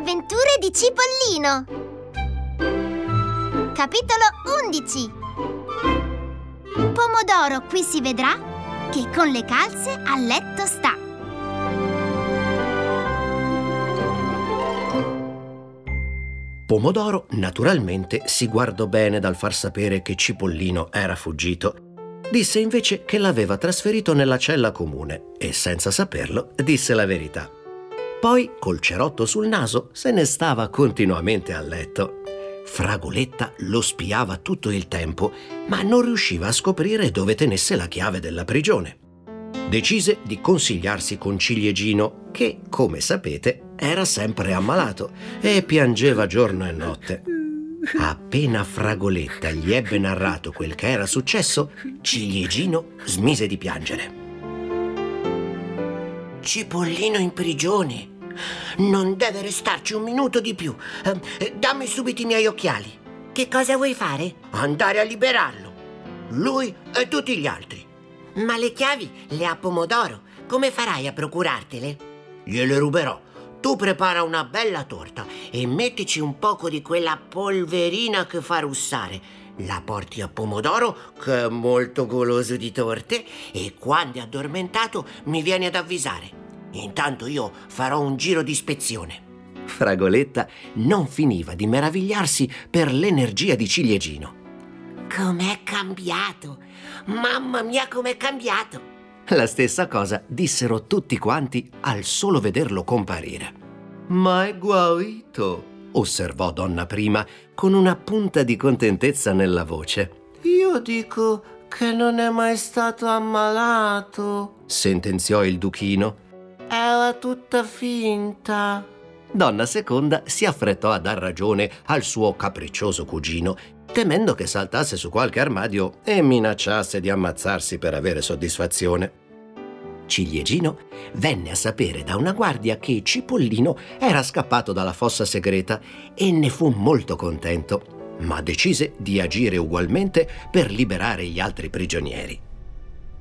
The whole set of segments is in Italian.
avventure di Cipollino. Capitolo 11 Pomodoro qui si vedrà che con le calze a letto sta. Pomodoro naturalmente si guardò bene dal far sapere che Cipollino era fuggito. Disse invece che l'aveva trasferito nella cella comune e senza saperlo disse la verità. Poi, col cerotto sul naso, se ne stava continuamente a letto. Fragoletta lo spiava tutto il tempo, ma non riusciva a scoprire dove tenesse la chiave della prigione. Decise di consigliarsi con Ciliegino, che, come sapete, era sempre ammalato e piangeva giorno e notte. Appena Fragoletta gli ebbe narrato quel che era successo, Ciliegino smise di piangere. Cipollino in prigione. Non deve restarci un minuto di più. Eh, dammi subito i miei occhiali. Che cosa vuoi fare? Andare a liberarlo. Lui e tutti gli altri. Ma le chiavi le ha Pomodoro. Come farai a procurartele? Gliele ruberò. Tu prepara una bella torta e mettici un poco di quella polverina che fa russare. La porti a Pomodoro, che è molto goloso di torte, e quando è addormentato mi vieni ad avvisare. Intanto io farò un giro di ispezione. Fragoletta non finiva di meravigliarsi per l'energia di Ciliegino. Com'è cambiato! Mamma mia, com'è cambiato! La stessa cosa dissero tutti quanti al solo vederlo comparire. Ma è guarito, osservò donna prima con una punta di contentezza nella voce. Io dico che non è mai stato ammalato, sentenziò il duchino. Era tutta finta. Donna seconda si affrettò a dar ragione al suo capriccioso cugino, temendo che saltasse su qualche armadio e minacciasse di ammazzarsi per avere soddisfazione. Ciliegino venne a sapere da una guardia che Cipollino era scappato dalla fossa segreta e ne fu molto contento, ma decise di agire ugualmente per liberare gli altri prigionieri.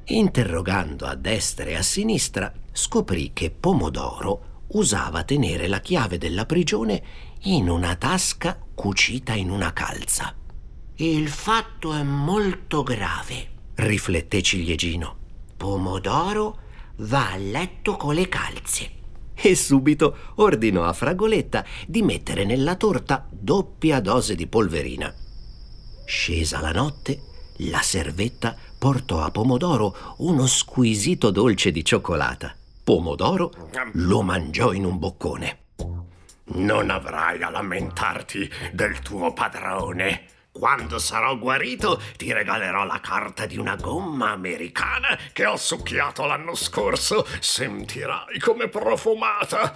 Interrogando a destra e a sinistra, scoprì che Pomodoro usava tenere la chiave della prigione in una tasca cucita in una calza. Il fatto è molto grave, rifletté Ciliegino. Pomodoro va a letto con le calze. E subito ordinò a Fragoletta di mettere nella torta doppia dose di polverina. Scesa la notte, la servetta portò a Pomodoro uno squisito dolce di cioccolata. Pomodoro lo mangiò in un boccone. Non avrai a lamentarti del tuo padrone. Quando sarò guarito ti regalerò la carta di una gomma americana che ho succhiato l'anno scorso. Sentirai come profumata.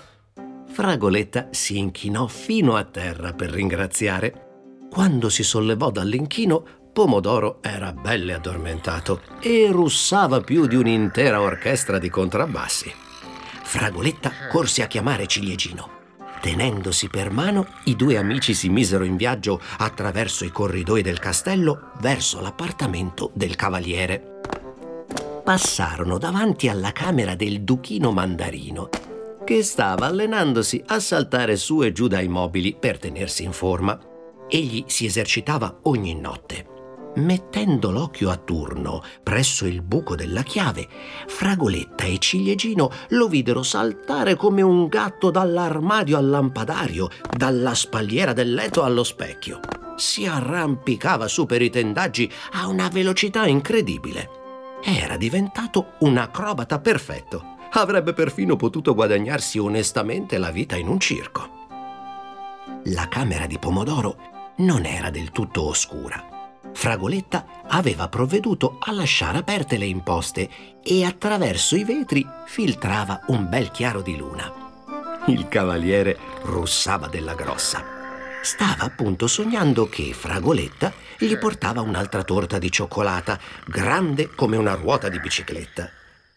Fragoletta si inchinò fino a terra per ringraziare. Quando si sollevò dall'inchino, Pomodoro era belle addormentato e russava più di un'intera orchestra di contrabbassi. Fragoletta corse a chiamare Ciliegino. Tenendosi per mano, i due amici si misero in viaggio attraverso i corridoi del castello verso l'appartamento del cavaliere. Passarono davanti alla camera del duchino mandarino, che stava allenandosi a saltare su e giù dai mobili per tenersi in forma. Egli si esercitava ogni notte. Mettendo l'occhio a turno presso il buco della chiave, Fragoletta e Ciliegino lo videro saltare come un gatto dall'armadio al lampadario, dalla spalliera del letto allo specchio. Si arrampicava su per i tendaggi a una velocità incredibile. Era diventato un acrobata perfetto. Avrebbe perfino potuto guadagnarsi onestamente la vita in un circo. La camera di Pomodoro non era del tutto oscura Fragoletta aveva provveduto a lasciare aperte le imposte e attraverso i vetri filtrava un bel chiaro di luna. Il cavaliere russava della grossa. Stava appunto sognando che Fragoletta gli portava un'altra torta di cioccolata, grande come una ruota di bicicletta.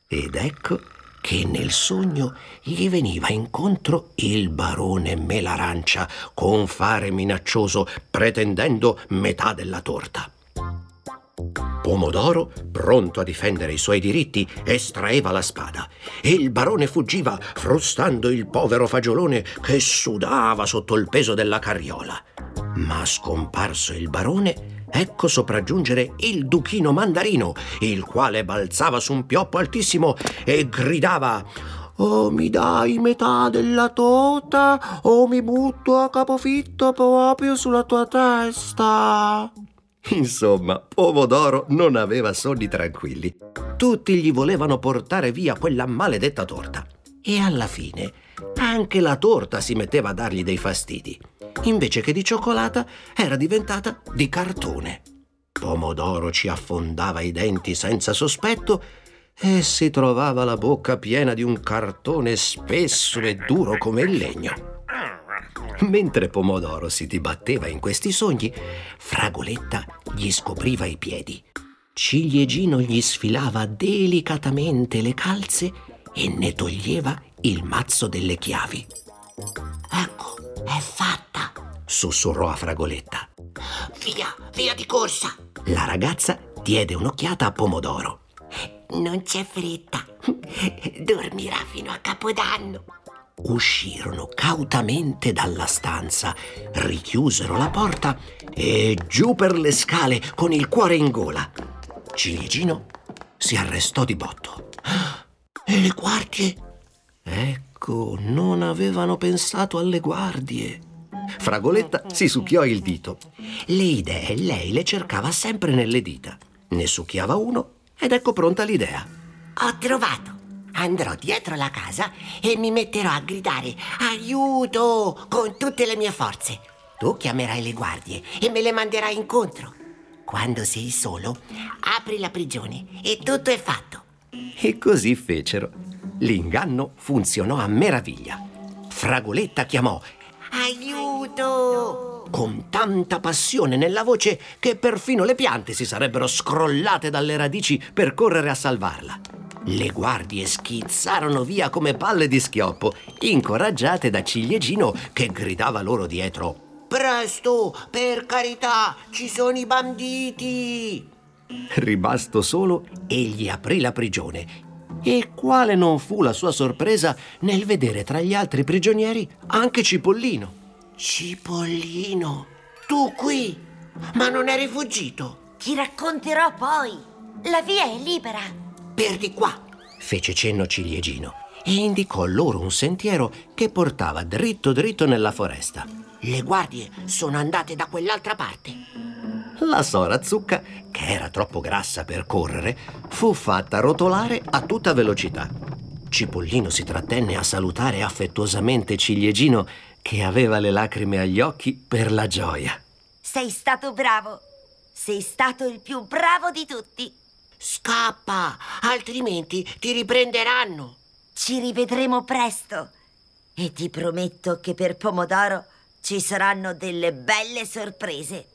Ed ecco che nel sogno gli veniva incontro il barone Melarancia con fare minaccioso pretendendo metà della torta. Pomodoro, pronto a difendere i suoi diritti, estraeva la spada e il barone fuggiva, frustando il povero fagiolone che sudava sotto il peso della carriola. Ma scomparso il barone, ecco sopraggiungere il duchino mandarino, il quale balzava su un pioppo altissimo e gridava o mi dai metà della torta o mi butto a capofitto proprio sulla tua testa. Insomma, Pomodoro non aveva sonni tranquilli. Tutti gli volevano portare via quella maledetta torta. E alla fine anche la torta si metteva a dargli dei fastidi. Invece che di cioccolata era diventata di cartone. Pomodoro ci affondava i denti senza sospetto e si trovava la bocca piena di un cartone spesso e duro come il legno. Mentre Pomodoro si dibatteva in questi sogni, Fragoletta gli scopriva i piedi. Ciliegino gli sfilava delicatamente le calze e ne toglieva il mazzo delle chiavi. Ecco, è fatta, sussurrò a Fragoletta. Via, via di corsa. La ragazza diede un'occhiata a Pomodoro. Non c'è fretta. Dormirà fino a Capodanno uscirono cautamente dalla stanza, richiusero la porta e giù per le scale con il cuore in gola. Ciliegino si arrestò di botto. E le guardie? Ecco, non avevano pensato alle guardie. Fragoletta si succhiò il dito. Le idee lei le cercava sempre nelle dita. Ne succhiava uno ed ecco pronta l'idea. Ho trovato! andrò dietro la casa e mi metterò a gridare aiuto con tutte le mie forze. Tu chiamerai le guardie e me le manderai incontro. Quando sei solo, apri la prigione e tutto è fatto. E così fecero. L'inganno funzionò a meraviglia. Fragoletta chiamò Aiuto! con tanta passione nella voce che perfino le piante si sarebbero scrollate dalle radici per correre a salvarla. Le guardie schizzarono via come palle di schioppo, incoraggiate da Ciliegino che gridava loro dietro. Presto, per carità, ci sono i banditi! Rimasto solo, egli aprì la prigione. E quale non fu la sua sorpresa nel vedere tra gli altri prigionieri anche Cipollino. Cipollino, tu qui? Ma non eri fuggito? Ti racconterò poi. La via è libera. Per di qua, fece cenno Ciliegino e indicò loro un sentiero che portava dritto dritto nella foresta. Le guardie sono andate da quell'altra parte. La sora Zucca, che era troppo grassa per correre, fu fatta rotolare a tutta velocità. Cipollino si trattenne a salutare affettuosamente Ciliegino, che aveva le lacrime agli occhi per la gioia. Sei stato bravo. Sei stato il più bravo di tutti. Scappa, altrimenti ti riprenderanno. Ci rivedremo presto e ti prometto che per Pomodoro ci saranno delle belle sorprese.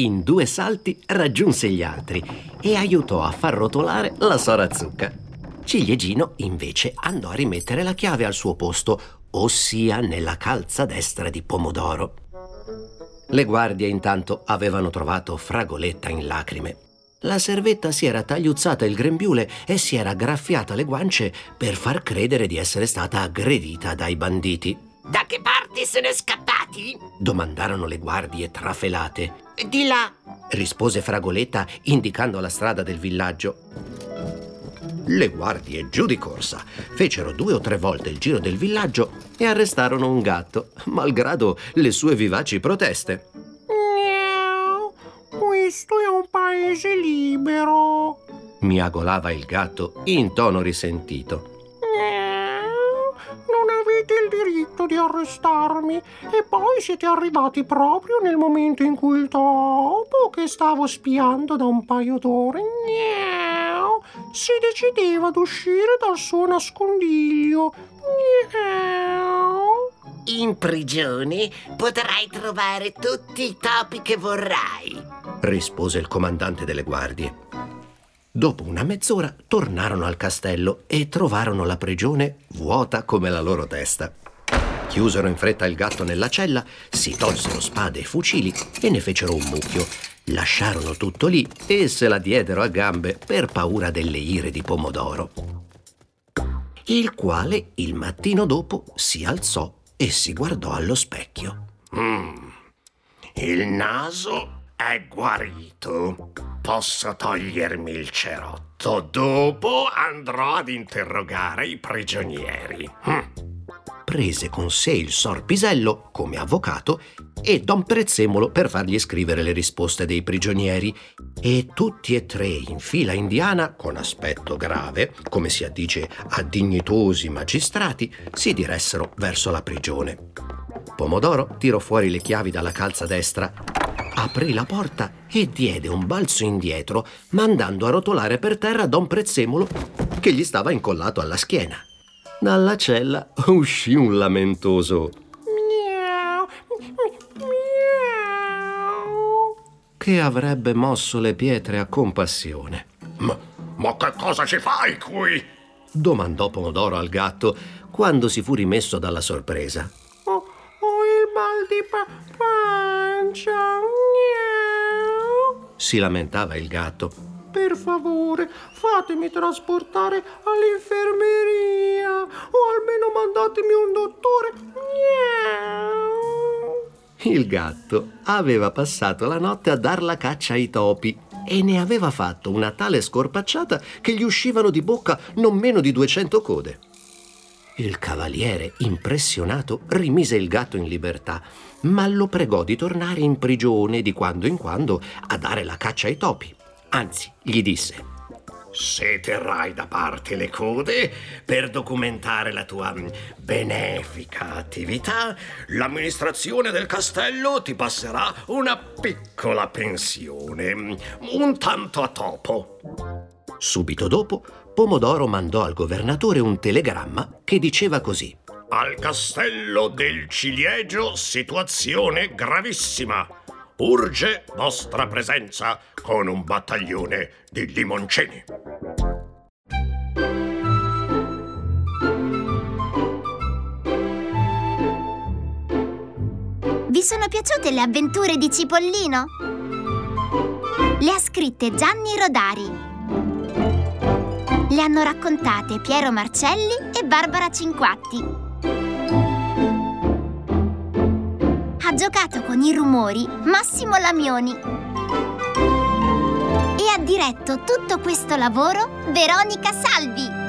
In due salti raggiunse gli altri e aiutò a far rotolare la sora Zucca. Ciliegino invece andò a rimettere la chiave al suo posto, ossia nella calza destra di Pomodoro. Le guardie intanto avevano trovato Fragoletta in lacrime la servetta si era tagliuzzata il grembiule e si era graffiata le guance per far credere di essere stata aggredita dai banditi. Da che parte sono scappati? domandarono le guardie trafelate. Di là, rispose Fragoletta indicando la strada del villaggio. Le guardie giù di corsa fecero due o tre volte il giro del villaggio e arrestarono un gatto, malgrado le sue vivaci proteste. Questo è un paese libero. Miagolava il gatto in tono risentito. Il diritto di arrestarmi e poi siete arrivati proprio nel momento in cui il topo che stavo spiando da un paio d'ore si decideva ad uscire dal suo nascondiglio. In prigione potrai trovare tutti i topi che vorrai, rispose il comandante delle guardie. Dopo una mezz'ora tornarono al castello e trovarono la prigione vuota come la loro testa. Chiusero in fretta il gatto nella cella, si tolsero spade e fucili e ne fecero un mucchio. Lasciarono tutto lì e se la diedero a gambe per paura delle ire di Pomodoro. Il quale il mattino dopo si alzò e si guardò allo specchio. Mm, il naso è guarito. Posso togliermi il cerotto. Dopo andrò ad interrogare i prigionieri. Mm prese con sé il sorpisello come avvocato e Don Prezzemolo per fargli scrivere le risposte dei prigionieri e tutti e tre in fila indiana, con aspetto grave, come si addice a dignitosi magistrati, si diressero verso la prigione. Pomodoro tirò fuori le chiavi dalla calza destra, aprì la porta e diede un balzo indietro, mandando a rotolare per terra Don Prezzemolo che gli stava incollato alla schiena. Dalla cella uscì un lamentoso miau, miau, che avrebbe mosso le pietre a compassione. Ma, ma che cosa ci fai qui? domandò Pomodoro al gatto quando si fu rimesso dalla sorpresa. Ho, ho il mal di pa- pancia. Si lamentava il gatto. Per favore, fatemi trasportare all'infermeria o almeno mandatemi un dottore. Miau. Il gatto aveva passato la notte a dar la caccia ai topi e ne aveva fatto una tale scorpacciata che gli uscivano di bocca non meno di 200 code. Il cavaliere, impressionato, rimise il gatto in libertà, ma lo pregò di tornare in prigione di quando in quando a dare la caccia ai topi. Anzi, gli disse: Se terrai da parte le code per documentare la tua benefica attività, l'amministrazione del castello ti passerà una piccola pensione, un tanto a topo. Subito dopo, Pomodoro mandò al governatore un telegramma che diceva così. Al castello del ciliegio situazione gravissima. Urge vostra presenza con un battaglione di limoncini. Vi sono piaciute le avventure di Cipollino? Le ha scritte Gianni Rodari. Le hanno raccontate Piero Marcelli e Barbara Cinquatti. Ha giocato con i rumori Massimo Lamioni. E ha diretto tutto questo lavoro Veronica Salvi.